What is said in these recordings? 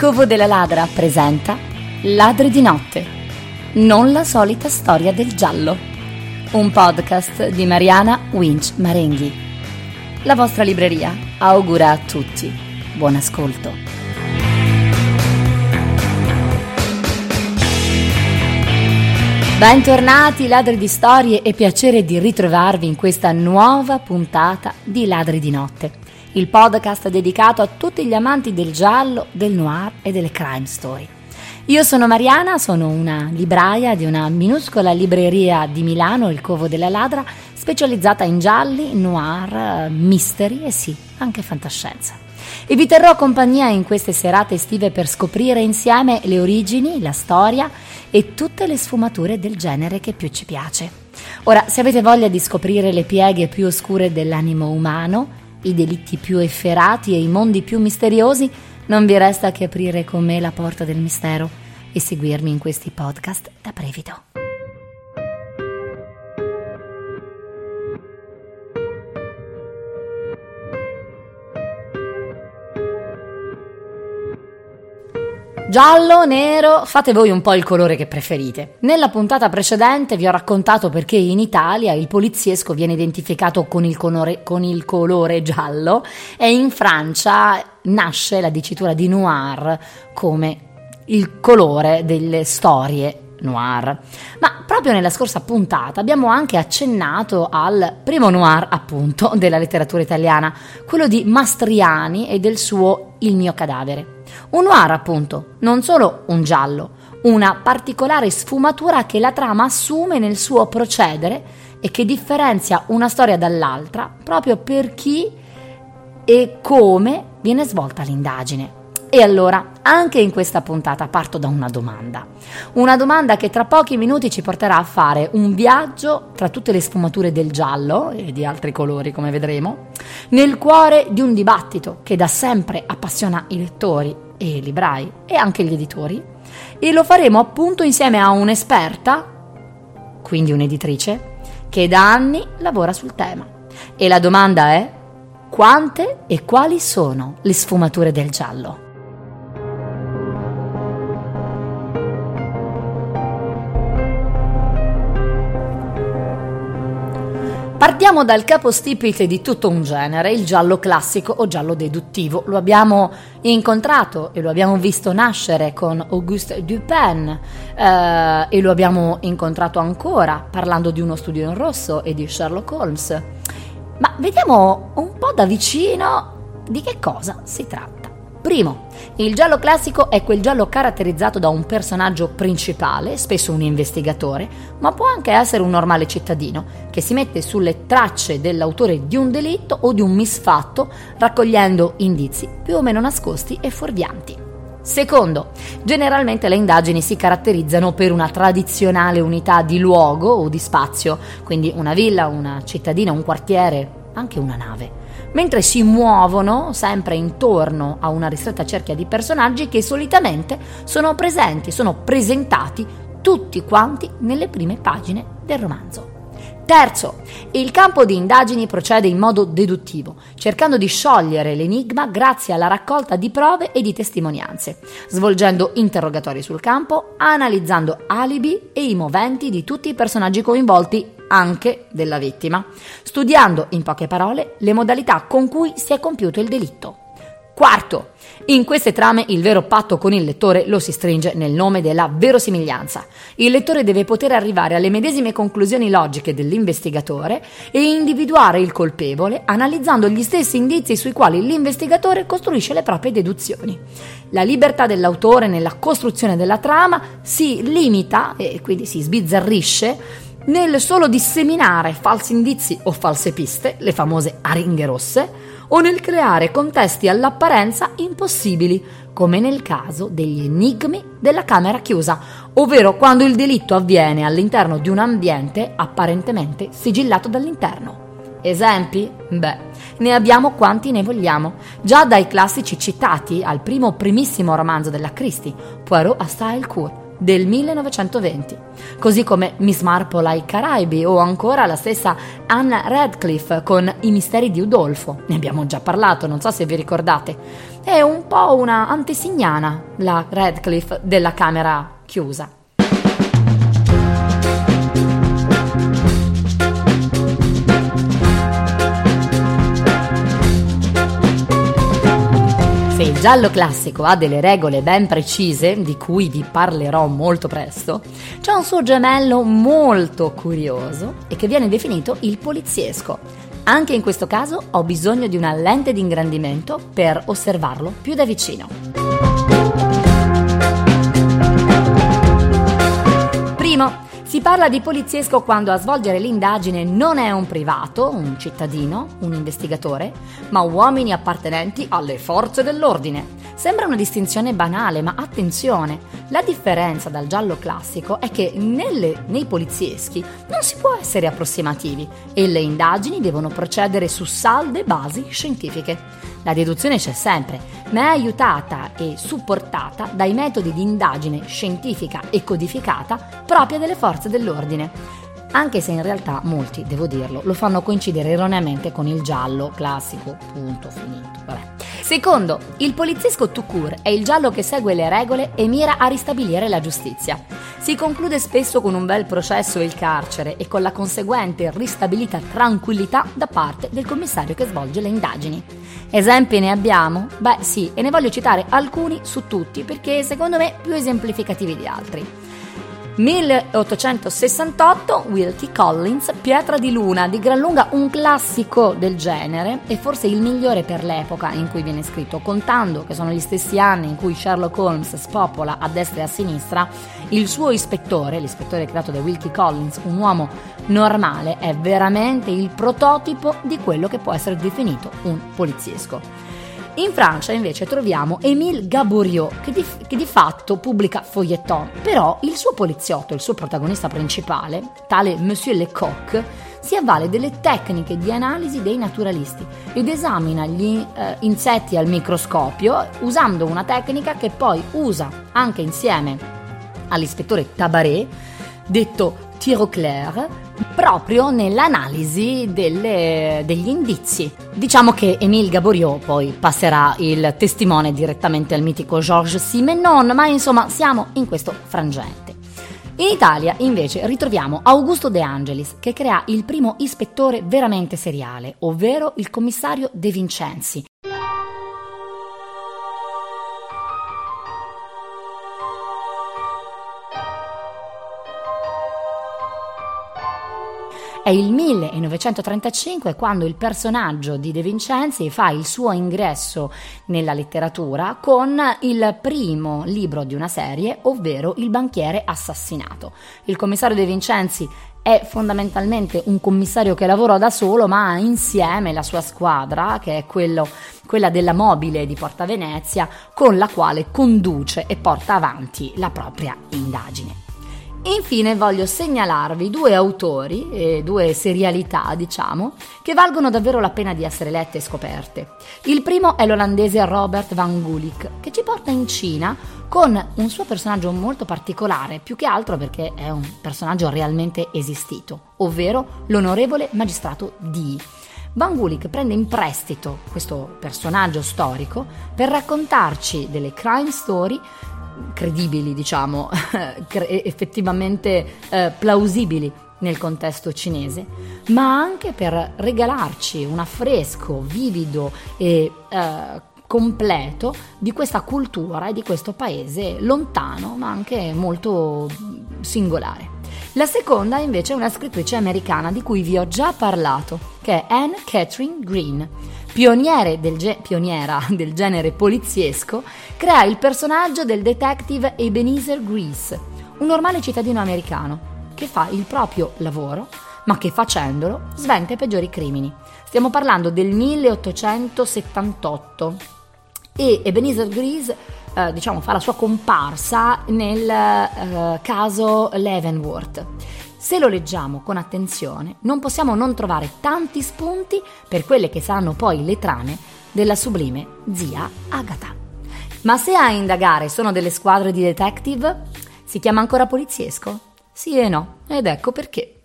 Covo della Ladra presenta Ladri di notte. Non la solita storia del giallo. Un podcast di Mariana Winch Marenghi. La vostra libreria augura a tutti buon ascolto. Bentornati ladri di storie e piacere di ritrovarvi in questa nuova puntata di Ladri di notte il podcast dedicato a tutti gli amanti del giallo, del noir e delle crime story. Io sono Mariana, sono una libraia di una minuscola libreria di Milano, il Covo della Ladra, specializzata in gialli, noir, mystery e sì, anche fantascienza. E vi terrò compagnia in queste serate estive per scoprire insieme le origini, la storia e tutte le sfumature del genere che più ci piace. Ora, se avete voglia di scoprire le pieghe più oscure dell'animo umano, i delitti più efferati e i mondi più misteriosi, non vi resta che aprire con me la porta del mistero e seguirmi in questi podcast da brevido. Giallo, nero, fate voi un po' il colore che preferite. Nella puntata precedente vi ho raccontato perché in Italia il poliziesco viene identificato con il, colore, con il colore giallo e in Francia nasce la dicitura di noir come il colore delle storie noir. Ma proprio nella scorsa puntata abbiamo anche accennato al primo noir, appunto, della letteratura italiana, quello di Mastriani e del suo Il mio cadavere. Un noir, appunto, non solo un giallo, una particolare sfumatura che la trama assume nel suo procedere e che differenzia una storia dall'altra proprio per chi e come viene svolta l'indagine. E allora, anche in questa puntata parto da una domanda. Una domanda che tra pochi minuti ci porterà a fare un viaggio tra tutte le sfumature del giallo e di altri colori, come vedremo, nel cuore di un dibattito che da sempre appassiona i lettori e i librai e anche gli editori. E lo faremo appunto insieme a un'esperta, quindi un'editrice, che da anni lavora sul tema. E la domanda è quante e quali sono le sfumature del giallo? Partiamo dal capostipite di tutto un genere, il giallo classico o giallo deduttivo. Lo abbiamo incontrato e lo abbiamo visto nascere con Auguste Dupin eh, e lo abbiamo incontrato ancora parlando di uno studio in rosso e di Sherlock Holmes. Ma vediamo un po' da vicino di che cosa si tratta. Primo, il giallo classico è quel giallo caratterizzato da un personaggio principale, spesso un investigatore, ma può anche essere un normale cittadino, che si mette sulle tracce dell'autore di un delitto o di un misfatto, raccogliendo indizi più o meno nascosti e fuorvianti. Secondo, generalmente le indagini si caratterizzano per una tradizionale unità di luogo o di spazio, quindi una villa, una cittadina, un quartiere, anche una nave mentre si muovono sempre intorno a una ristretta cerchia di personaggi che solitamente sono presenti, sono presentati tutti quanti nelle prime pagine del romanzo. Terzo, il campo di indagini procede in modo deduttivo, cercando di sciogliere l'enigma grazie alla raccolta di prove e di testimonianze, svolgendo interrogatori sul campo, analizzando alibi e i moventi di tutti i personaggi coinvolti anche della vittima, studiando, in poche parole, le modalità con cui si è compiuto il delitto. Quarto, in queste trame il vero patto con il lettore lo si stringe nel nome della verosimiglianza. Il lettore deve poter arrivare alle medesime conclusioni logiche dell'investigatore e individuare il colpevole analizzando gli stessi indizi sui quali l'investigatore costruisce le proprie deduzioni. La libertà dell'autore nella costruzione della trama si limita e quindi si sbizzarrisce nel solo disseminare falsi indizi o false piste, le famose aringhe rosse, o nel creare contesti all'apparenza impossibili, come nel caso degli enigmi della camera chiusa, ovvero quando il delitto avviene all'interno di un ambiente apparentemente sigillato dall'interno. Esempi? Beh, ne abbiamo quanti ne vogliamo, già dai classici citati al primo primissimo romanzo della Christie, Poirot a Style Court, del 1920, così come Miss Marple ai Caraibi o ancora la stessa Anna Radcliffe con I misteri di Udolfo. Ne abbiamo già parlato, non so se vi ricordate. È un po' una antesignana la Radcliffe della camera chiusa. Se il giallo classico ha delle regole ben precise, di cui vi parlerò molto presto, c'è un suo gemello molto curioso e che viene definito il poliziesco. Anche in questo caso ho bisogno di una lente di ingrandimento per osservarlo più da vicino. Si parla di poliziesco quando a svolgere l'indagine non è un privato, un cittadino, un investigatore, ma uomini appartenenti alle forze dell'ordine. Sembra una distinzione banale, ma attenzione, la differenza dal giallo classico è che nelle, nei polizieschi non si può essere approssimativi e le indagini devono procedere su salde basi scientifiche. La deduzione c'è sempre, ma è aiutata e supportata dai metodi di indagine scientifica e codificata propria delle forze dell'ordine. Anche se in realtà molti, devo dirlo, lo fanno coincidere erroneamente con il giallo classico, punto finito. Vabbè. Secondo, il poliziesco tout court è il giallo che segue le regole e mira a ristabilire la giustizia. Si conclude spesso con un bel processo e il carcere e con la conseguente ristabilita tranquillità da parte del commissario che svolge le indagini. Esempi ne abbiamo? Beh sì, e ne voglio citare alcuni su tutti perché secondo me più esemplificativi di altri. 1868 Wilkie Collins, Pietra di Luna, di gran lunga un classico del genere e forse il migliore per l'epoca in cui viene scritto, contando che sono gli stessi anni in cui Sherlock Holmes spopola a destra e a sinistra, il suo ispettore, l'ispettore creato da Wilkie Collins, un uomo normale, è veramente il prototipo di quello che può essere definito un poliziesco. In Francia invece troviamo Émile Gaboriot che di, che di fatto pubblica feuilleton, però il suo poliziotto, il suo protagonista principale, tale Monsieur Lecoq, si avvale delle tecniche di analisi dei naturalisti ed esamina gli eh, insetti al microscopio usando una tecnica che poi usa anche insieme all'ispettore Tabaret, detto Tiroclair, proprio nell'analisi delle, degli indizi. Diciamo che Émile Gaboriot poi passerà il testimone direttamente al mitico Georges Simenon, ma insomma siamo in questo frangente. In Italia invece ritroviamo Augusto De Angelis che crea il primo ispettore veramente seriale, ovvero il commissario De Vincenzi, È il 1935 quando il personaggio di De Vincenzi fa il suo ingresso nella letteratura con il primo libro di una serie, ovvero Il banchiere assassinato. Il commissario De Vincenzi è fondamentalmente un commissario che lavora da solo, ma ha insieme la sua squadra, che è quello, quella della mobile di Porta Venezia, con la quale conduce e porta avanti la propria indagine. Infine voglio segnalarvi due autori e due serialità, diciamo, che valgono davvero la pena di essere lette e scoperte. Il primo è l'olandese Robert Van Gulik, che ci porta in Cina con un suo personaggio molto particolare, più che altro perché è un personaggio realmente esistito, ovvero l'onorevole magistrato Di. Van Gulik prende in prestito questo personaggio storico per raccontarci delle crime story credibili, diciamo, effettivamente eh, plausibili nel contesto cinese, ma anche per regalarci un affresco vivido e eh, completo di questa cultura e di questo paese lontano, ma anche molto singolare. La seconda invece è una scrittrice americana di cui vi ho già parlato, che è Anne Catherine Green del ge- pioniera del genere poliziesco, crea il personaggio del detective Ebenezer Grease, un normale cittadino americano che fa il proprio lavoro, ma che facendolo sventa i peggiori crimini. Stiamo parlando del 1878 e Ebenezer Grease eh, diciamo, fa la sua comparsa nel eh, caso Leavenworth. Se lo leggiamo con attenzione, non possiamo non trovare tanti spunti per quelle che saranno poi le trame della sublime zia Agatha. Ma se a indagare sono delle squadre di detective, Si chiama ancora poliziesco? Sì e no, ed ecco perché.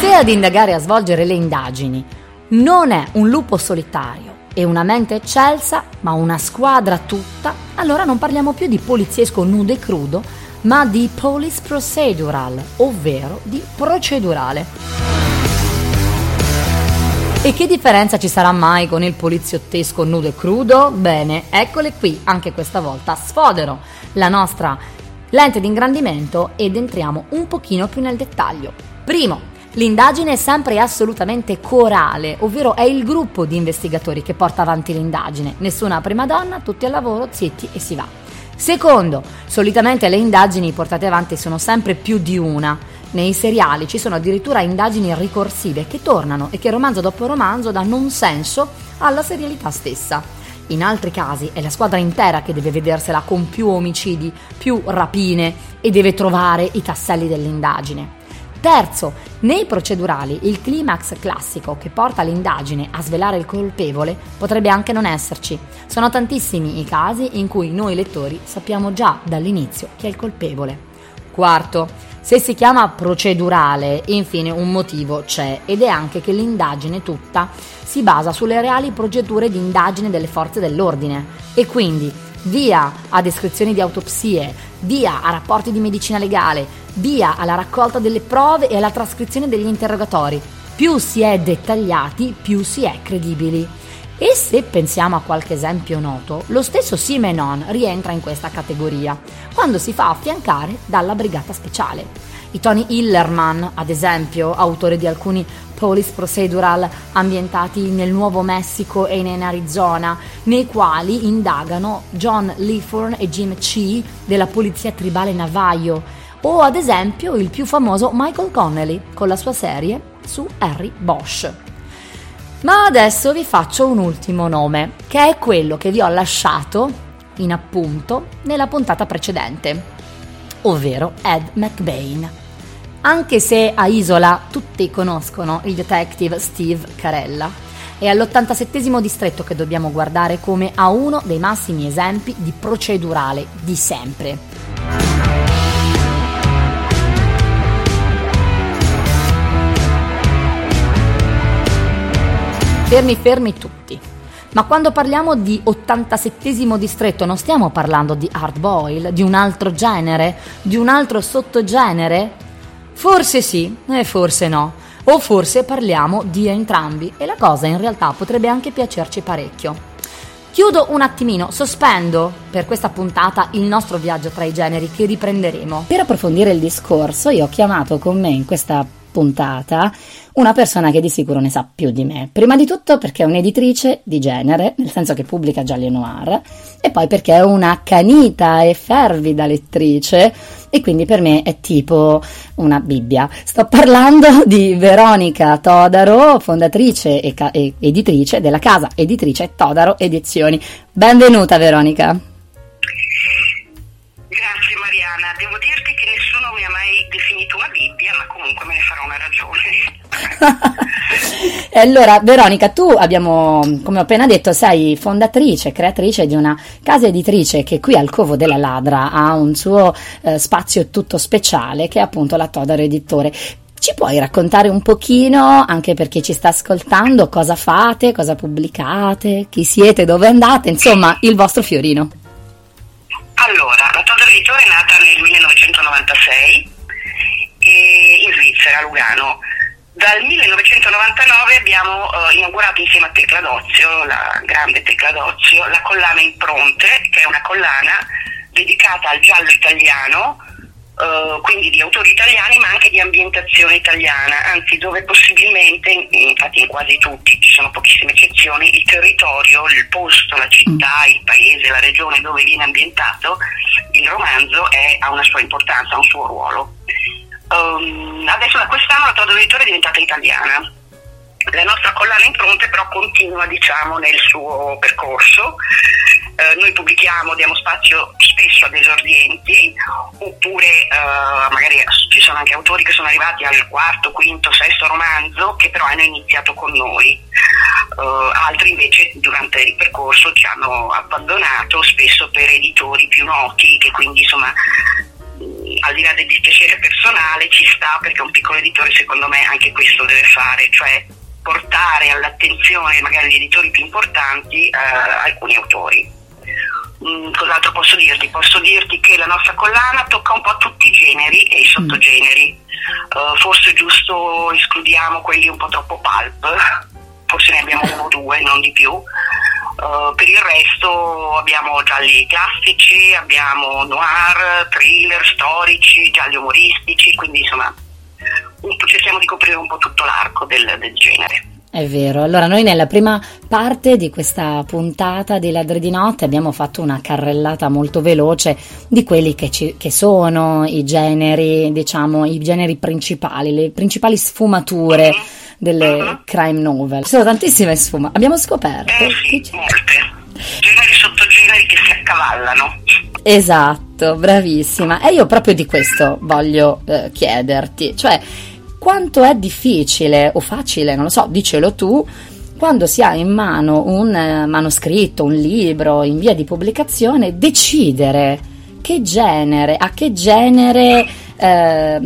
Se ad indagare e a svolgere le indagini non è un lupo solitario e una mente eccelsa, ma una squadra tutta, allora non parliamo più di poliziesco nudo e crudo, ma di police procedural, ovvero di procedurale. E che differenza ci sarà mai con il poliziottesco nudo e crudo? Bene, eccole qui, anche questa volta sfodero la nostra lente di ingrandimento ed entriamo un pochino più nel dettaglio. Primo, L'indagine è sempre assolutamente corale, ovvero è il gruppo di investigatori che porta avanti l'indagine. Nessuna prima donna, tutti al lavoro, zitti e si va. Secondo, solitamente le indagini portate avanti sono sempre più di una. Nei seriali ci sono addirittura indagini ricorsive che tornano e che romanzo dopo romanzo danno un senso alla serialità stessa. In altri casi è la squadra intera che deve vedersela con più omicidi, più rapine e deve trovare i tasselli dell'indagine. Terzo, nei procedurali il climax classico che porta l'indagine a svelare il colpevole potrebbe anche non esserci. Sono tantissimi i casi in cui noi lettori sappiamo già dall'inizio chi è il colpevole. Quarto, se si chiama procedurale, infine un motivo c'è ed è anche che l'indagine tutta si basa sulle reali procedure di indagine delle forze dell'ordine e quindi via a descrizioni di autopsie, via a rapporti di medicina legale, via alla raccolta delle prove e alla trascrizione degli interrogatori. Più si è dettagliati, più si è credibili. E se pensiamo a qualche esempio noto, lo stesso Simenon rientra in questa categoria, quando si fa affiancare dalla brigata speciale. I Tony Hillerman, ad esempio, autore di alcuni police procedural ambientati nel Nuovo Messico e in Arizona, nei quali indagano John Leaford e Jim Chee della polizia tribale Navajo, o ad esempio il più famoso Michael Connelly con la sua serie su Harry Bosch. Ma adesso vi faccio un ultimo nome, che è quello che vi ho lasciato in appunto nella puntata precedente, ovvero Ed McBain anche se a Isola tutti conoscono il detective Steve Carella. È all'87 distretto che dobbiamo guardare come a uno dei massimi esempi di procedurale di sempre. Fermi, fermi tutti. Ma quando parliamo di 87 distretto non stiamo parlando di hard boil, di un altro genere, di un altro sottogenere? Forse sì e forse no. O forse parliamo di entrambi e la cosa in realtà potrebbe anche piacerci parecchio. Chiudo un attimino, sospendo per questa puntata il nostro viaggio tra i generi che riprenderemo. Per approfondire il discorso io ho chiamato con me in questa puntata una persona che di sicuro ne sa più di me. Prima di tutto perché è un'editrice di genere, nel senso che pubblica gialli noir, e poi perché è una accanita e fervida lettrice e quindi per me è tipo una Bibbia. Sto parlando di Veronica Todaro, fondatrice e, ca- e editrice della casa editrice Todaro Edizioni. Benvenuta Veronica. Grazie Mariana, devo dirti che nessuno mi ha mai definito una Bibbia, ma comunque me ne. e allora, Veronica, tu abbiamo, come ho appena detto, sei fondatrice, creatrice di una casa editrice che qui al Covo della Ladra ha un suo eh, spazio tutto speciale, che è appunto la Todaro Editore. Ci puoi raccontare un pochino, anche per chi ci sta ascoltando, cosa fate, cosa pubblicate, chi siete, dove andate, insomma, il vostro fiorino. Allora, la Todaro Editore è nata nel 1996 in Svizzera, a Lugano. Dal 1999 abbiamo uh, inaugurato insieme a Tecla d'Ozio, la grande Tecla d'Ozio, la collana Impronte, che è una collana dedicata al giallo italiano, uh, quindi di autori italiani ma anche di ambientazione italiana, anzi dove possibilmente, infatti in quasi tutti, ci sono pochissime eccezioni, il territorio, il posto, la città, mm. il paese, la regione dove viene ambientato, il romanzo è, ha una sua importanza, ha un suo ruolo. Um, adesso da quest'anno Editore è diventata italiana. La nostra collana impronte però continua diciamo, nel suo percorso. Uh, noi pubblichiamo, diamo spazio spesso ad esordienti, oppure uh, magari ci sono anche autori che sono arrivati al quarto, quinto, sesto romanzo che però hanno iniziato con noi. Uh, altri invece durante il percorso ci hanno abbandonato spesso per editori più noti che quindi insomma al di là del dispiacere personale ci sta perché un piccolo editore secondo me anche questo deve fare, cioè portare all'attenzione magari gli editori più importanti eh, alcuni autori. Mm, cos'altro posso dirti? Posso dirti che la nostra collana tocca un po' tutti i generi e i mm. sottogeneri. Uh, forse giusto escludiamo quelli un po' troppo pulp, forse ne abbiamo uno o due, non di più. Uh, per il resto abbiamo gialli classici, abbiamo noir, thriller, storici, gialli umoristici, quindi insomma cerchiamo di coprire un po' tutto l'arco del, del genere. È vero, allora noi nella prima parte di questa puntata di Ladri di Notte abbiamo fatto una carrellata molto veloce di quelli che, ci, che sono i generi, diciamo, i generi principali, le principali sfumature mm-hmm. Delle uh-huh. crime novel. Ci sono tantissime sfumature, abbiamo scoperto. Eh sì, che molte. Generi sottogeneri che si accavallano. Esatto, bravissima. E io proprio di questo voglio eh, chiederti, cioè quanto è difficile o facile, non lo so, dicelo tu, quando si ha in mano un eh, manoscritto, un libro in via di pubblicazione, decidere che genere, a che genere, eh,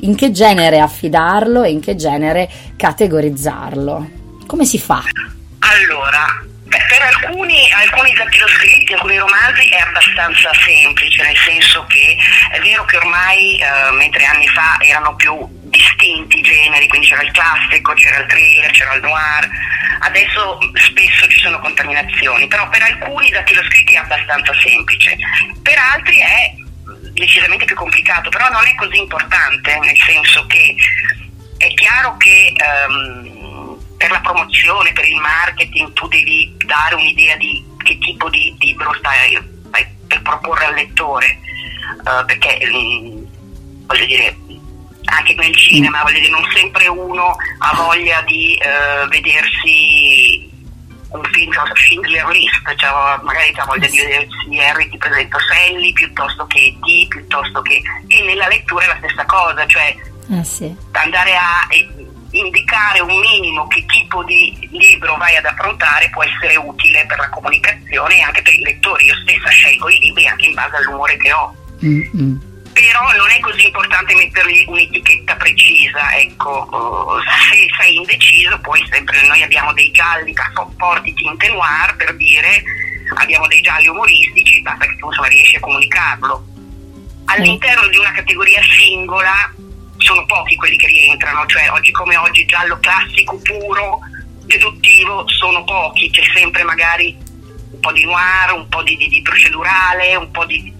in che genere affidarlo e in che genere categorizzarlo. Come si fa? Allora, per alcuni, alcuni dattiloscritti, alcuni romanzi è abbastanza semplice, nel senso che è vero che ormai, eh, mentre anni fa erano più distinti i generi, quindi c'era il classico, c'era il thriller, c'era il noir, adesso spesso ci sono contaminazioni, però per alcuni dattiloscritti è abbastanza semplice, per altri è decisamente più complicato, però non è così importante, nel senso che è chiaro che... Um, per la promozione, per il marketing, tu devi dare un'idea di che tipo di libro stai, stai per proporre al lettore, uh, perché um, voglio dire, anche nel cinema, voglio dire, non sempre uno ha voglia di uh, vedersi un film, cioè Schindler List, cioè magari ha voglia di vedersi Harry ti presento Sally piuttosto che E.T., piuttosto che... e nella lettura è la stessa cosa, cioè eh sì. andare a indicare un minimo che tipo di libro vai ad affrontare può essere utile per la comunicazione e anche per i lettori. Io stessa scelgo i libri anche in base all'umore che ho. Mm-hmm. Però non è così importante mettergli un'etichetta precisa, ecco, se sei indeciso poi sempre noi abbiamo dei gialli forti tinte noir per dire, abbiamo dei gialli umoristici, basta che tu insomma, riesci a comunicarlo. All'interno di una categoria singola sono pochi quelli che rientrano, cioè oggi come oggi giallo classico puro, deduttivo, sono pochi, c'è sempre magari un po' di noir, un po' di, di, di procedurale, un po' di...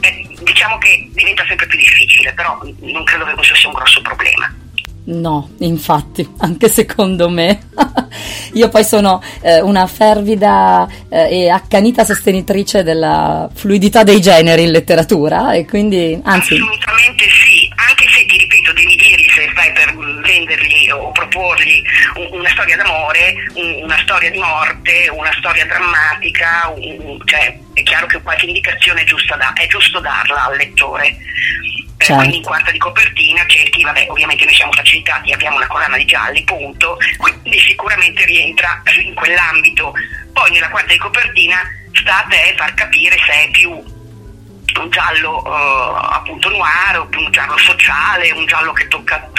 Eh, diciamo che diventa sempre più difficile, però non credo che questo sia un grosso problema. No, infatti, anche secondo me. Io poi sono eh, una fervida eh, e accanita sostenitrice della fluidità dei generi in letteratura e quindi, anzi... Assolutamente sì, anche se ti ripeto, devi dirgli se stai per vendergli o proporgli una storia d'amore, una storia di morte, una storia drammatica, cioè è chiaro che qualche indicazione è, da, è giusto darla al lettore certo. quindi in quarta di copertina cerchi, vabbè ovviamente noi siamo facilitati, abbiamo una collana di gialli, punto, quindi sicuramente rientra in quell'ambito. Poi nella quarta di copertina sta a te far capire se è più un giallo uh, appunto noir, un giallo sociale, un giallo che tocca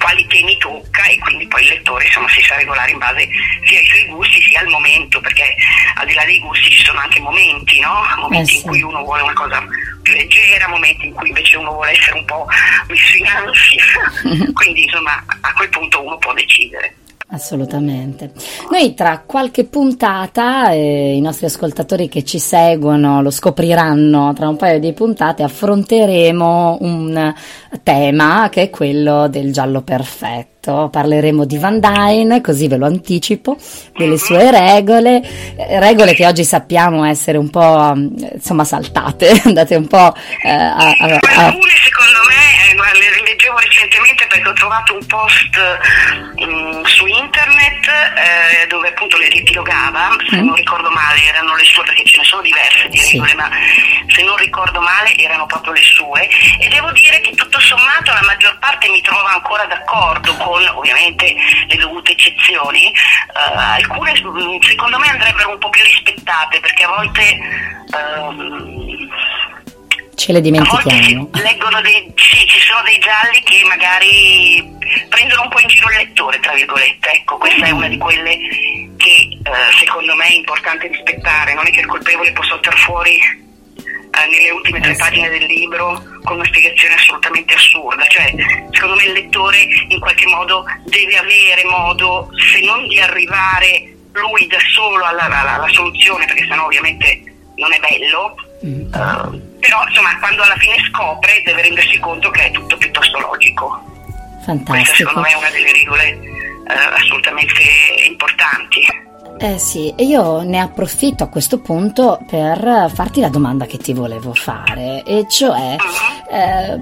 quali temi tocca e quindi poi il lettore insomma si sa regolare in base sia ai suoi gusti sia al momento, perché al di là dei gusti ci sono anche momenti, no? Momenti eh sì. in cui uno vuole una cosa più leggera, momenti in cui invece uno vuole essere un po' messo in ansia, quindi insomma a quel punto uno può decidere. Assolutamente. Noi tra qualche puntata, eh, i nostri ascoltatori che ci seguono lo scopriranno. Tra un paio di puntate, affronteremo un tema che è quello del giallo perfetto. Parleremo di Van Dyne, così ve lo anticipo, delle sue regole, eh, regole che oggi sappiamo essere un po' insomma saltate, andate un po' eh, a, a, a... Alcune secondo me, eh, le rileggevo recentemente perché ho trovato un post mh, mm, su internet eh, dove appunto le riepilogava, se mm. non ricordo male erano le sue perché ce ne sono diverse di regole, sì. ma se non ricordo male erano proprio le sue e devo dire che tutto sommato la maggior parte mi trova ancora d'accordo con ovviamente le dovute eccezioni, uh, alcune mm, secondo me andrebbero un po' più rispettate perché a volte... Uh, ce le dimentichiamo. leggono dei, sì, ci sono dei gialli che magari prendono un po' in giro il lettore, tra virgolette. Ecco, questa è una di quelle che eh, secondo me è importante rispettare. Non è che il colpevole può saltare fuori eh, nelle ultime tre eh pagine del libro con una spiegazione assolutamente assurda. Cioè, secondo me il lettore in qualche modo deve avere modo, se non di arrivare lui da solo alla, alla, alla soluzione, perché sennò ovviamente non è bello. Mm. Uh, però insomma quando alla fine scopre deve rendersi conto che è tutto piuttosto logico. Fantastico. Questa secondo me è una delle regole eh, assolutamente importanti. Eh sì, e io ne approfitto a questo punto per farti la domanda che ti volevo fare, e cioè uh-huh. eh,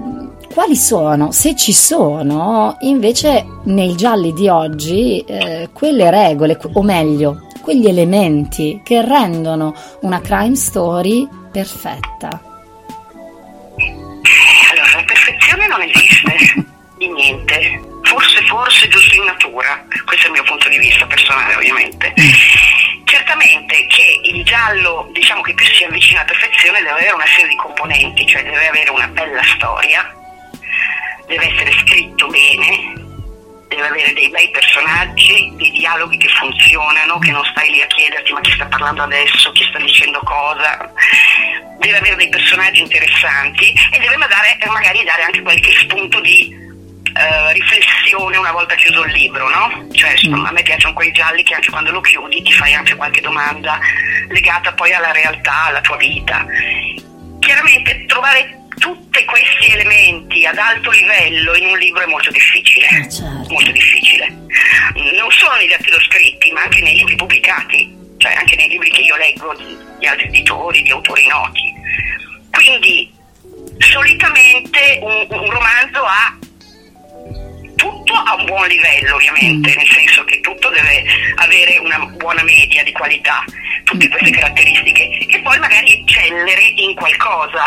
quali sono, se ci sono, invece nei gialli di oggi, eh, quelle regole, o meglio, quegli elementi che rendono una crime story perfetta? perfezione non esiste, di niente. Forse, forse giusto in natura, questo è il mio punto di vista personale ovviamente. Certamente che il giallo, diciamo che più si avvicina alla perfezione, deve avere una serie di componenti, cioè deve avere una bella storia, deve essere scritto bene, deve avere dei bei personaggi, dei dialoghi che funzionano, che non stai lì a chiederti ma chi sta parlando adesso, chi sta dicendo cosa, deve avere dei personaggi interessanti e deve magari, magari dare anche qualche spunto di Uh, riflessione una volta chiuso il libro, no? Cioè, mm. a me piacciono quei gialli che anche quando lo chiudi ti fai anche qualche domanda legata poi alla realtà, alla tua vita. Chiaramente trovare tutti questi elementi ad alto livello in un libro è molto difficile. Eh, certo. Molto difficile. Non solo negli atti lo scritti, ma anche nei libri pubblicati, cioè anche nei libri che io leggo di altri editori, di autori noti. Quindi solitamente un, un romanzo ha tutto a un buon livello ovviamente, mm. nel senso che tutto deve avere una buona media di qualità, tutte mm. queste caratteristiche, e poi magari eccellere in qualcosa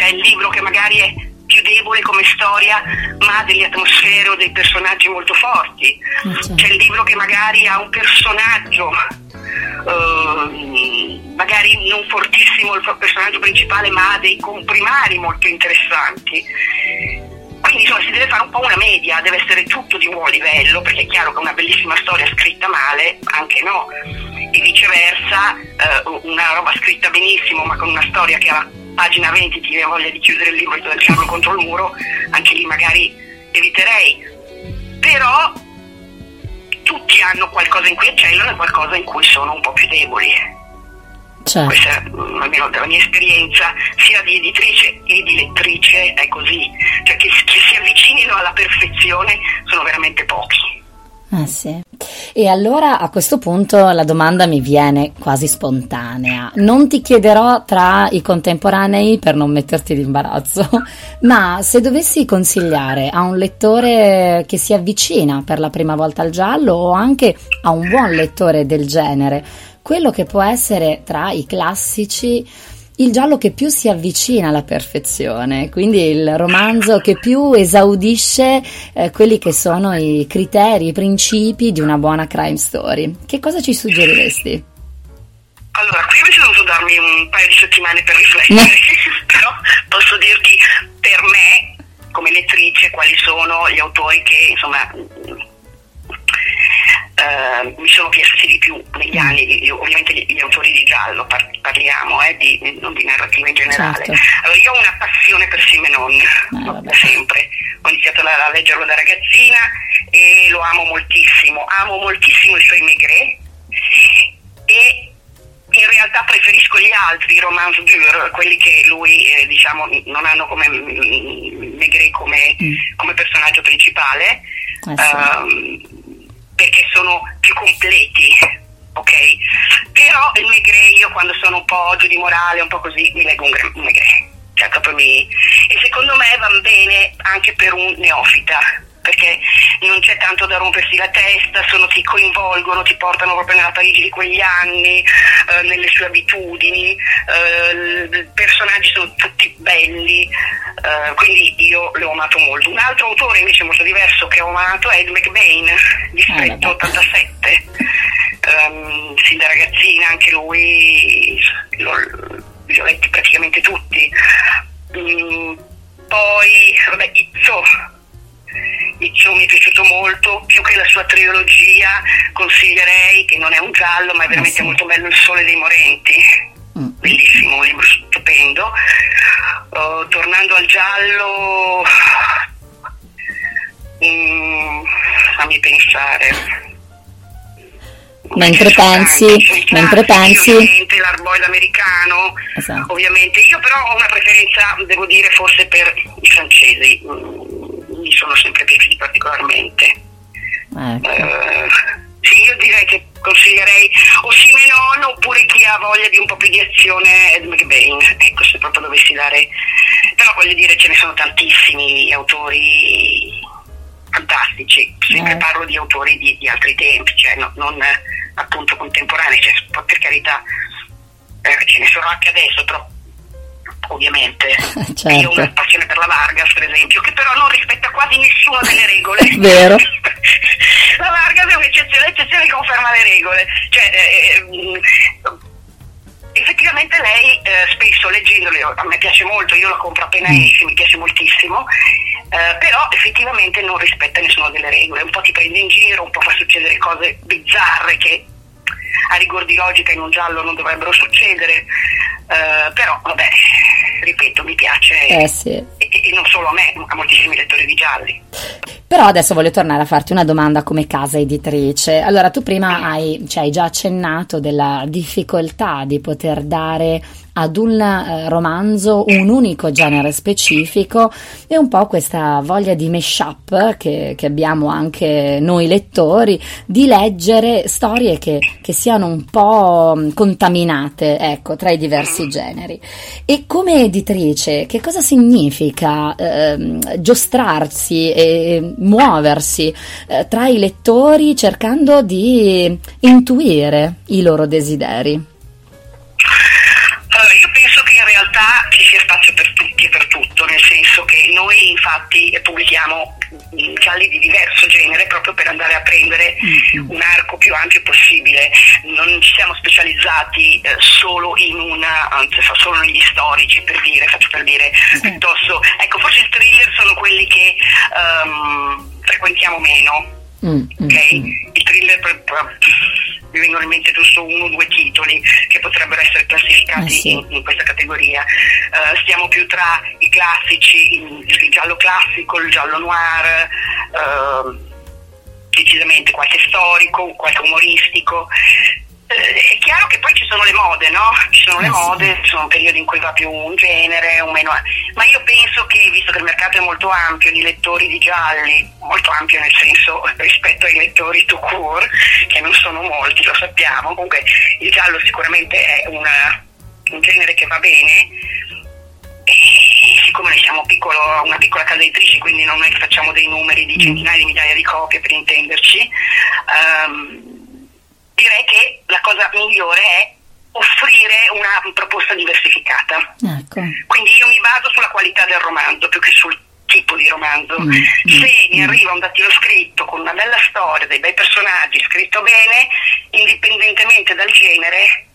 c'è il libro che magari è più debole come storia ma ha delle atmosfere o dei personaggi molto forti. Certo. c'è il libro che magari ha un personaggio uh, magari non fortissimo il personaggio principale ma ha dei comprimari molto interessanti. Quindi insomma si deve fare un po' una media, deve essere tutto di buon livello, perché è chiaro che una bellissima storia scritta male, anche no, e viceversa, eh, una roba scritta benissimo ma con una storia che ha pagina 20 ti viene voglia di chiudere il libro e di lasciarlo contro il muro, anche lì magari eviterei. Però tutti hanno qualcosa in cui eccellono e qualcosa in cui sono un po' più deboli. Certo. Questa, almeno dalla mia esperienza, sia di editrice che di lettrice, è così. Cioè che, che si avvicinino alla perfezione sono veramente pochi. Ah sì. E allora a questo punto la domanda mi viene quasi spontanea. Non ti chiederò tra i contemporanei per non metterti in imbarazzo, ma se dovessi consigliare a un lettore che si avvicina per la prima volta al giallo o anche a un buon lettore del genere, quello che può essere tra i classici il giallo che più si avvicina alla perfezione, quindi il romanzo che più esaudisce eh, quelli che sono i criteri, i principi di una buona crime story. Che cosa ci suggeriresti? Allora, qui avresti dovuto darmi un paio di settimane per riflettere, però posso dirti per me, come lettrice, quali sono gli autori che insomma Uh, mi sono piaciuti di più negli mm. anni, io, ovviamente gli, gli, autori di giallo par- parliamo, eh, di, non di narrativa in generale. Certo. Allora, io ho una passione per Simenon, ah, da sempre. Ho iniziato a, a, leggerlo da ragazzina e lo amo moltissimo. Amo moltissimo i suoi Maigret e in realtà preferisco gli altri romance dur, quelli che lui eh, diciamo non hanno come Maigret come, mm. come personaggio principale. Eh sì. um, perché sono più completi, ok? Però il Maigret io quando sono un po' giù di morale, un po' così, mi leggo un, Maigret. Cioè, mi... E secondo me va bene anche per un neofita, perché non c'è tanto da rompersi la testa, sono, ti coinvolgono, ti portano proprio nella Parigi di quegli anni, eh, nelle sue abitudini, eh, i personaggi sono tutti belli, eh, quindi io l'ho amato molto. Un altro autore invece molto diverso che ho amato è Ed McBain, Distretto ah, 87. Um, sin da ragazzina anche lui lo, li ho letti praticamente tutti. Mm, poi, vabbè, Izzo, Izzo mi è piaciuto molto, più che la sua trilogia consiglierei, che non è un giallo, ma è veramente sì. molto bello, Il Sole dei Morenti. Mm. Bellissimo, un libro stupendo. Uh, tornando al giallo, mm, fammi pensare mentre pensi, mentre pensi ovviamente l'arboid americano esatto. ovviamente io però ho una preferenza devo dire forse per i francesi mm, mi sono sempre piaciuti particolarmente ecco. eh, sì io direi che consiglierei o Simenon oppure chi ha voglia di un po' più di azione Ed McBain ecco se proprio dovessi dare però voglio dire ce ne sono tantissimi autori fantastici sempre eh. parlo di autori di, di altri tempi cioè no, non appunto contemporanei, cioè, per carità eh, ce ne sono anche adesso, però ovviamente certo. io ho una passione per la Vargas per esempio, che però non rispetta quasi nessuna delle regole. Vero. la Vargas è un'eccezione, l'eccezione conferma le regole. Cioè, eh, eh, effettivamente lei eh, spesso leggendole, a me piace molto, io la compro appena mm. esce, mi piace moltissimo, eh, però effettivamente non rispetta nessuna delle regole, un po' ti prende in giro, un po' fa succedere cose bizzarre che a rigor di logica in un giallo non dovrebbero succedere, uh, però vabbè, ripeto, mi piace eh sì. e, e, non solo a me, a moltissimi lettori di gialli. Però adesso voglio tornare a farti una domanda come casa editrice. Allora, tu prima hai, cioè, hai già accennato della difficoltà di poter dare ad un eh, romanzo un unico genere specifico e un po' questa voglia di mashup che, che abbiamo anche noi lettori di leggere storie che, che siano un po' contaminate ecco, tra i diversi generi. E come editrice, che cosa significa eh, giostrarsi e muoversi eh, tra i lettori cercando di intuire i loro desideri? Realtà ci sia spazio per tutti e per tutto, nel senso che noi infatti pubblichiamo gialli di diverso genere proprio per andare a prendere mm-hmm. un arco più ampio possibile. Non ci siamo specializzati eh, solo in una, anzi solo negli storici per dire, faccio per dire, sì. piuttosto, ecco forse i thriller sono quelli che um, frequentiamo meno. Mm, okay? mm, Il thriller per, per, mi vengono in mente giusto uno o due titoli che potrebbero essere classificati eh sì. in, in, questa categoria. Uh, stiamo più tra i classici, il, il, giallo classico, il giallo noir, uh, decisamente qualche storico, qualche umoristico. Eh, è chiaro che poi ci sono le mode, no? Ci sono le eh mode, ci sono periodi in cui va più un genere, un meno. Ma io penso che, visto che il mercato è molto ampio di lettori di gialli, molto ampio nel senso rispetto ai lettori to court, che non sono molti, lo sappiamo, comunque il giallo sicuramente è una, un genere che va bene. E siccome noi siamo piccolo, una piccola casa editrice, quindi non è che facciamo dei numeri di centinaia di migliaia di copie per intenderci, um, direi che la cosa migliore è offrire una proposta diversificata. Ecco. Quindi io mi vado sulla qualità del romanzo più che sul tipo di romanzo. Mm, Se mm, mi arriva un dattilo scritto con una bella storia, dei bei personaggi, scritto bene, indipendentemente dal genere,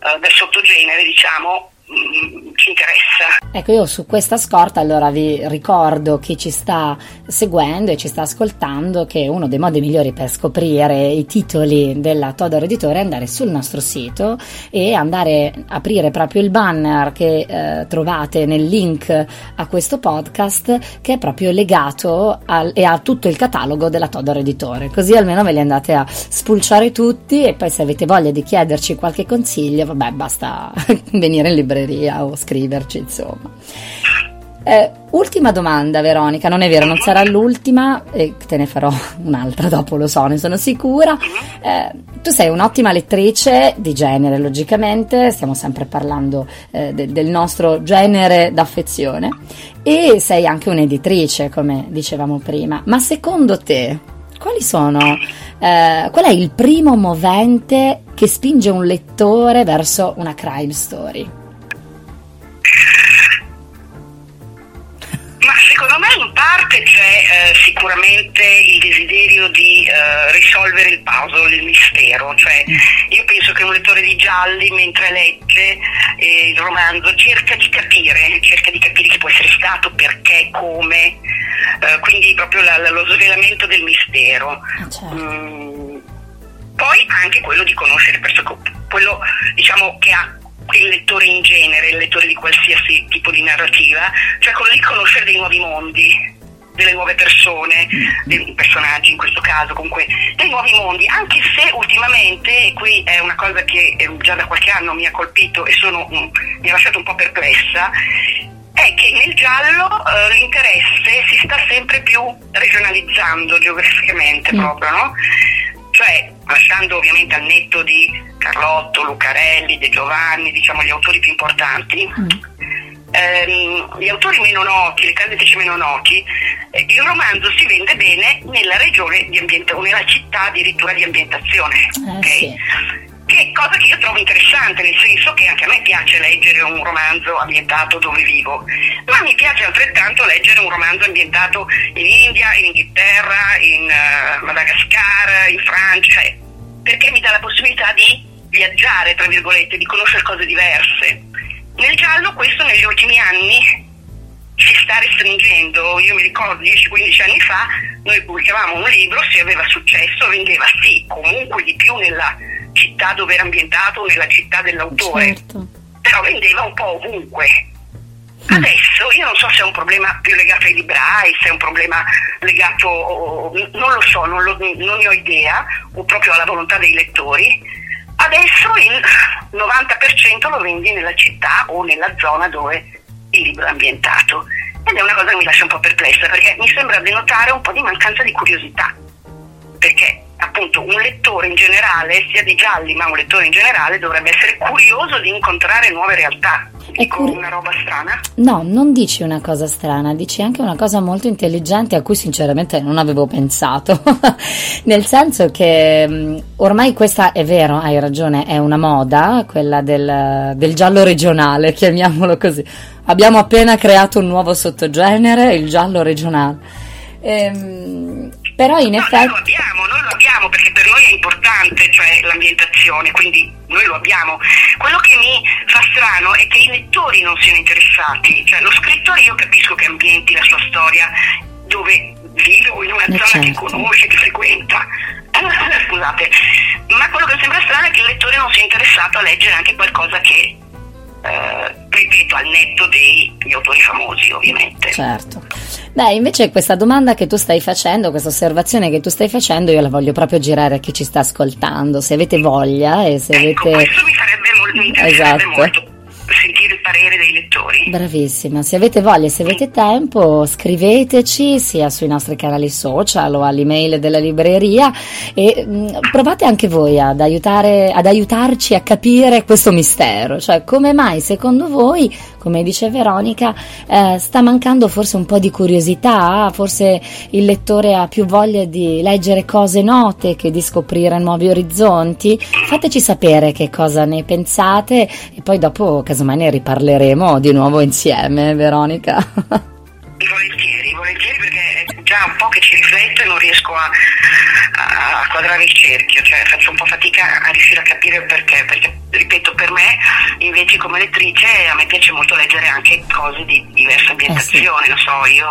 uh, del sottogenere, diciamo, ci interessa. Ecco, io su questa scorta allora vi ricordo chi ci sta seguendo e ci sta ascoltando che uno dei modi migliori per scoprire i titoli della Todor Editore è andare sul nostro sito e andare a aprire proprio il banner che eh, trovate nel link a questo podcast che è proprio legato al, e a tutto il catalogo della Todor Editore. Così almeno ve li andate a spulciare tutti e poi se avete voglia di chiederci qualche consiglio, vabbè, basta venire in libreria libreria o scriverci, insomma. Eh, ultima domanda, Veronica, non è vero, non sarà l'ultima, e te ne farò un'altra dopo, lo so, ne sono sicura. Eh, tu sei un'ottima lettrice di genere, logicamente, stiamo sempre parlando eh, de- del nostro genere d'affezione, e sei anche un'editrice, come dicevamo prima. Ma secondo te, quali sono, eh, qual è il primo movente che spinge un lettore verso una crime story? Secondo me in parte c'è eh, sicuramente il desiderio di eh, risolvere il puzzle, il mistero, cioè io penso che un lettore di gialli mentre legge eh, il romanzo cerca di capire, cerca di capire chi può essere stato, perché, come, eh, quindi proprio la, la, lo svelamento del mistero. Ah, certo. mm, poi anche quello di conoscere quello diciamo, che ha il lettore in genere, il lettore di qualsiasi tipo di narrativa, cioè quello di conoscere dei nuovi mondi, delle nuove persone, dei personaggi in questo caso, comunque dei nuovi mondi, anche se ultimamente, e qui è una cosa che già da qualche anno mi ha colpito e sono, mi ha lasciato un po' perplessa, è che nel giallo eh, l'interesse si sta sempre più regionalizzando geograficamente mm. proprio, no? Cioè, lasciando ovviamente al netto di Carlotto, Lucarelli, De Giovanni, diciamo gli autori più importanti, mm. ehm, gli autori meno noti, le case editrici meno noti, eh, il romanzo si vende bene nella regione di ambientazione, nella città addirittura di ambientazione. Eh, okay? sì. Che cosa che io trovo interessante, nel senso che anche a me piace leggere un romanzo ambientato dove vivo, ma mi piace altrettanto leggere un romanzo ambientato in India, in Inghilterra, in uh, Madagascar, in Francia, cioè, perché mi dà la possibilità di viaggiare, tra virgolette, di conoscere cose diverse. Nel giallo questo negli ultimi anni si sta restringendo. Io mi ricordo 10-15 anni fa noi pubblicavamo un libro, se aveva successo vendeva sì, comunque di più nella città dove era ambientato, nella città dell'autore, certo. però vendeva un po' ovunque. Adesso io non so se è un problema più legato ai librai, se è un problema legato, non lo so, non, lo, non ne ho idea, o proprio alla volontà dei lettori. Adesso il 90% lo vendi nella città o nella zona dove il libro è ambientato. Ed è una cosa che mi lascia un po' perplessa perché mi sembra denotare un po' di mancanza di curiosità. Perché appunto un lettore in generale, sia di gialli ma un lettore in generale, dovrebbe essere curioso di incontrare nuove realtà. Dico cur- una roba strana? No, non dici una cosa strana, dici anche una cosa molto intelligente a cui sinceramente non avevo pensato. Nel senso che mm, ormai questa è vero, hai ragione, è una moda, quella del, del giallo regionale, chiamiamolo così. Abbiamo appena creato un nuovo sottogenere, il giallo regionale. Ehm, però in no, effetti... Noi lo abbiamo, noi lo abbiamo perché per noi è importante, cioè l'ambientazione, quindi noi lo abbiamo. Quello che mi fa strano è che i lettori non siano interessati, cioè lo scrittore io capisco che ambienti la sua storia dove vive o in una eh zona certo. che conosce, che frequenta. Scusate, ma quello che mi sembra strano è che il lettore non sia interessato a leggere anche qualcosa che eh, ripeto, al netto degli autori famosi ovviamente. Certo. Beh, invece questa domanda che tu stai facendo, questa osservazione che tu stai facendo, io la voglio proprio girare a chi ci sta ascoltando. Se avete voglia e se ecco, avete... questo mi farebbe molto, mi esatto. molto sentire parere dei lettori. Bravissima, se avete voglia, se avete tempo, scriveteci sia sui nostri canali social o all'email della libreria e mm, provate anche voi ad, aiutare, ad aiutarci a capire questo mistero, cioè come mai secondo voi come dice Veronica, eh, sta mancando forse un po' di curiosità, forse il lettore ha più voglia di leggere cose note che di scoprire nuovi orizzonti. Fateci sapere che cosa ne pensate e poi dopo casomai ne riparleremo di nuovo insieme, Veronica. Volentieri, volentieri già un po' che ci rifletto e non riesco a, a quadrare il cerchio, cioè faccio un po' fatica a riuscire a capire perché, perché ripeto per me invece come lettrice a me piace molto leggere anche cose di diversa ambientazione, eh sì. so, io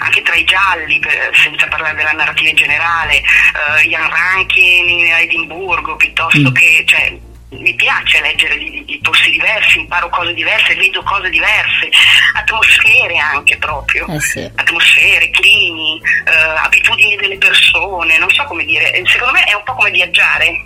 anche tra i gialli, per, senza parlare della narrativa in generale, uh, Ian Rankin in Edimburgo piuttosto mm. che cioè, mi piace leggere di, di, posti diversi, imparo cose diverse, vedo cose diverse, atmosfere anche proprio, eh sì. atmosfere, climi, uh, abitudini delle persone, non so come dire, secondo me è un po' come viaggiare.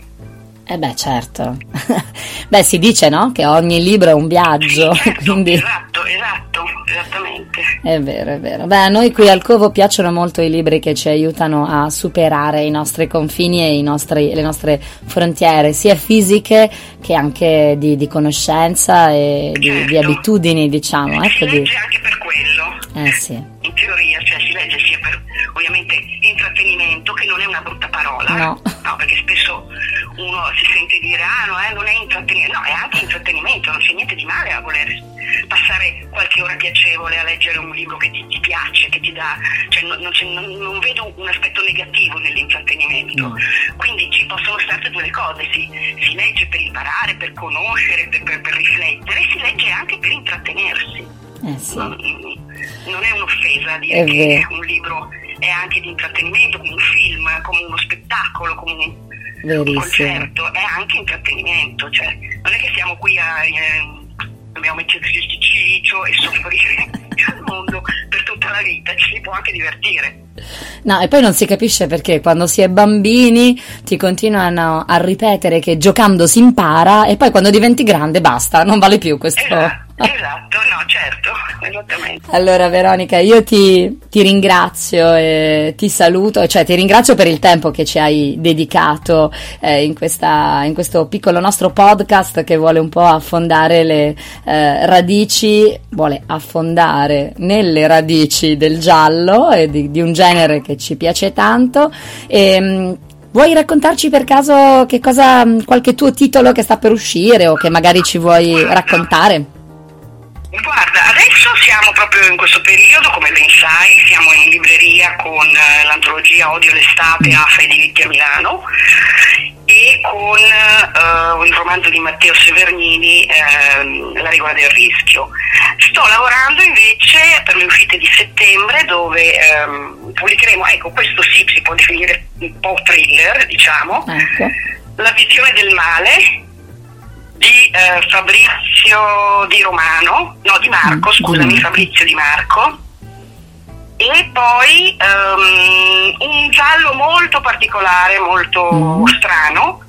Eh beh, certo. beh, si dice, no? Che ogni libro è un viaggio, sì, certo, quindi... Esatto, esatto, esattamente. È vero, è vero. Beh, a noi qui al Covo piacciono molto i libri che ci aiutano a superare i nostri confini e i nostri, le nostre frontiere, sia fisiche che anche di, di conoscenza e di, certo. di, abitudini, diciamo. Ecco, si legge anche per quello. Eh sì. In teoria, cioè si legge sia per ovviamente intrattenimento, che non è una brutta parola. No. no perché spesso uno si sente dire ah no, eh, non è intrattenimento, no, è anche intrattenimento, non c'è niente di male a voler passare qualche ora piacevole a leggere un libro che ti, ti piace, che ti dà, cioè non, non, non, vedo un aspetto negativo nell'intrattenimento, no. quindi ci possono stare due cose, si, si, legge per imparare, per conoscere, per, per, per riflettere, e si legge anche per intrattenersi. Eh sì. non, non, è un'offesa dire è che vero. un libro è anche di intrattenimento, come un film, come uno spettacolo, come un Verissimo. un concerto è anche intrattenimento, cioè non è che siamo qui a eh, dobbiamo metterci il cilicio e soffrire al mondo per tutta la vita, ci si può anche divertire. No, e poi non si capisce perché quando si è bambini ti continuano a ripetere che giocando si impara e poi quando diventi grande basta, non vale più questo. Esatto, esatto no, certo, esattamente. Allora Veronica, io ti, ti, ringrazio e ti saluto, cioè ti ringrazio per il tempo che ci hai dedicato eh, in, questa, in, questo piccolo nostro podcast che vuole un po' affondare le eh, radici, vuole affondare nelle radici del giallo e di, di un genere che ci piace tanto. E, ehm, Vuoi raccontarci per caso cosa, qualche tuo titolo che sta per uscire o che magari ci vuoi raccontare? Guarda, adesso siamo proprio in questo periodo, come ben sai, siamo in libreria con eh, l'antologia Odio l'estate a Federici a Milano e con uh, il romanzo di Matteo Severnini, uh, La regola del rischio. Sto lavorando invece per le uscite di settembre dove um, pubblicheremo, ecco questo sì si può definire un po' thriller, diciamo, ecco. La visione del male di uh, Fabrizio Di Romano, no di Marco, scusami, Fabrizio Di Marco e poi um, un giallo molto particolare, molto mm. strano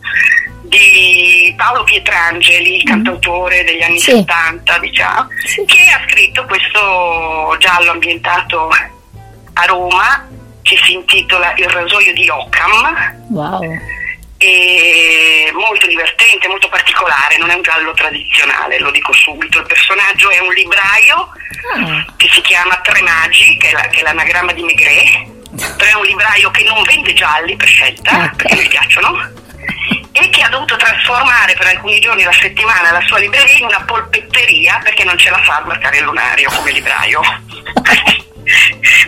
di Paolo Pietrangeli, il mm. cantautore degli anni sì. 70, diciamo, sì. che ha scritto questo giallo ambientato a Roma che si intitola Il rasoio di Occam. Wow e molto divertente, molto particolare, non è un giallo tradizionale, lo dico subito. Il personaggio è un libraio ah. che si chiama Tremagi, che è, la, che è l'anagramma di Maigret, però è un libraio che non vende gialli per scelta, okay. perché mi piacciono, e che ha dovuto trasformare per alcuni giorni alla settimana la sua libreria in una polpetteria perché non ce la fa a sbarcare il lunario come libraio.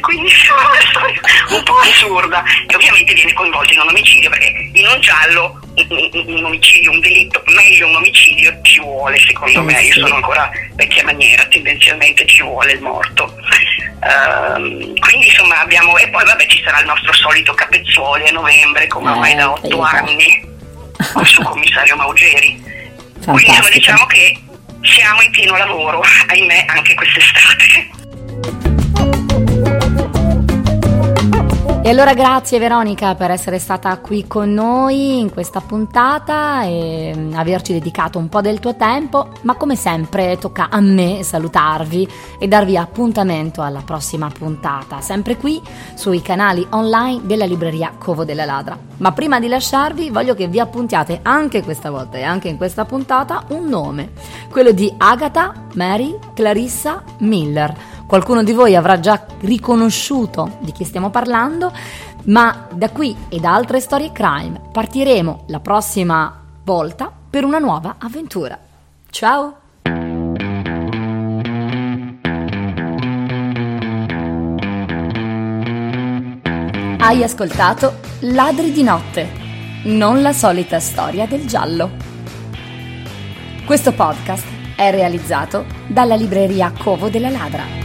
Quindi sono una storia un po' assurda e ovviamente viene coinvolto in un omicidio perché in un giallo un, un omicidio, un delitto, meglio un omicidio ci vuole secondo me, io sono ancora vecchia maniera, tendenzialmente ci vuole il morto. Uh, quindi insomma abbiamo, e poi vabbè ci sarà il nostro solito Capezzoli a novembre come eh, ormai da otto anni con il suo commissario Maugeri. Quindi insomma diciamo che siamo in pieno lavoro, ahimè anche quest'estate. Allora grazie Veronica per essere stata qui con noi in questa puntata e mm, averci dedicato un po' del tuo tempo, ma come sempre tocca a me salutarvi e darvi appuntamento alla prossima puntata, sempre qui sui canali online della libreria Covo della Ladra. Ma prima di lasciarvi voglio che vi appuntiate anche questa volta e anche in questa puntata un nome, quello di Agatha Mary Clarissa Miller Qualcuno di voi avrà già riconosciuto di chi stiamo parlando, ma da qui e da altre storie crime partiremo la prossima volta per una nuova avventura. Ciao! Hai ascoltato Ladri di notte, non la solita storia del giallo. Questo podcast è realizzato dalla libreria Covo della Ladra.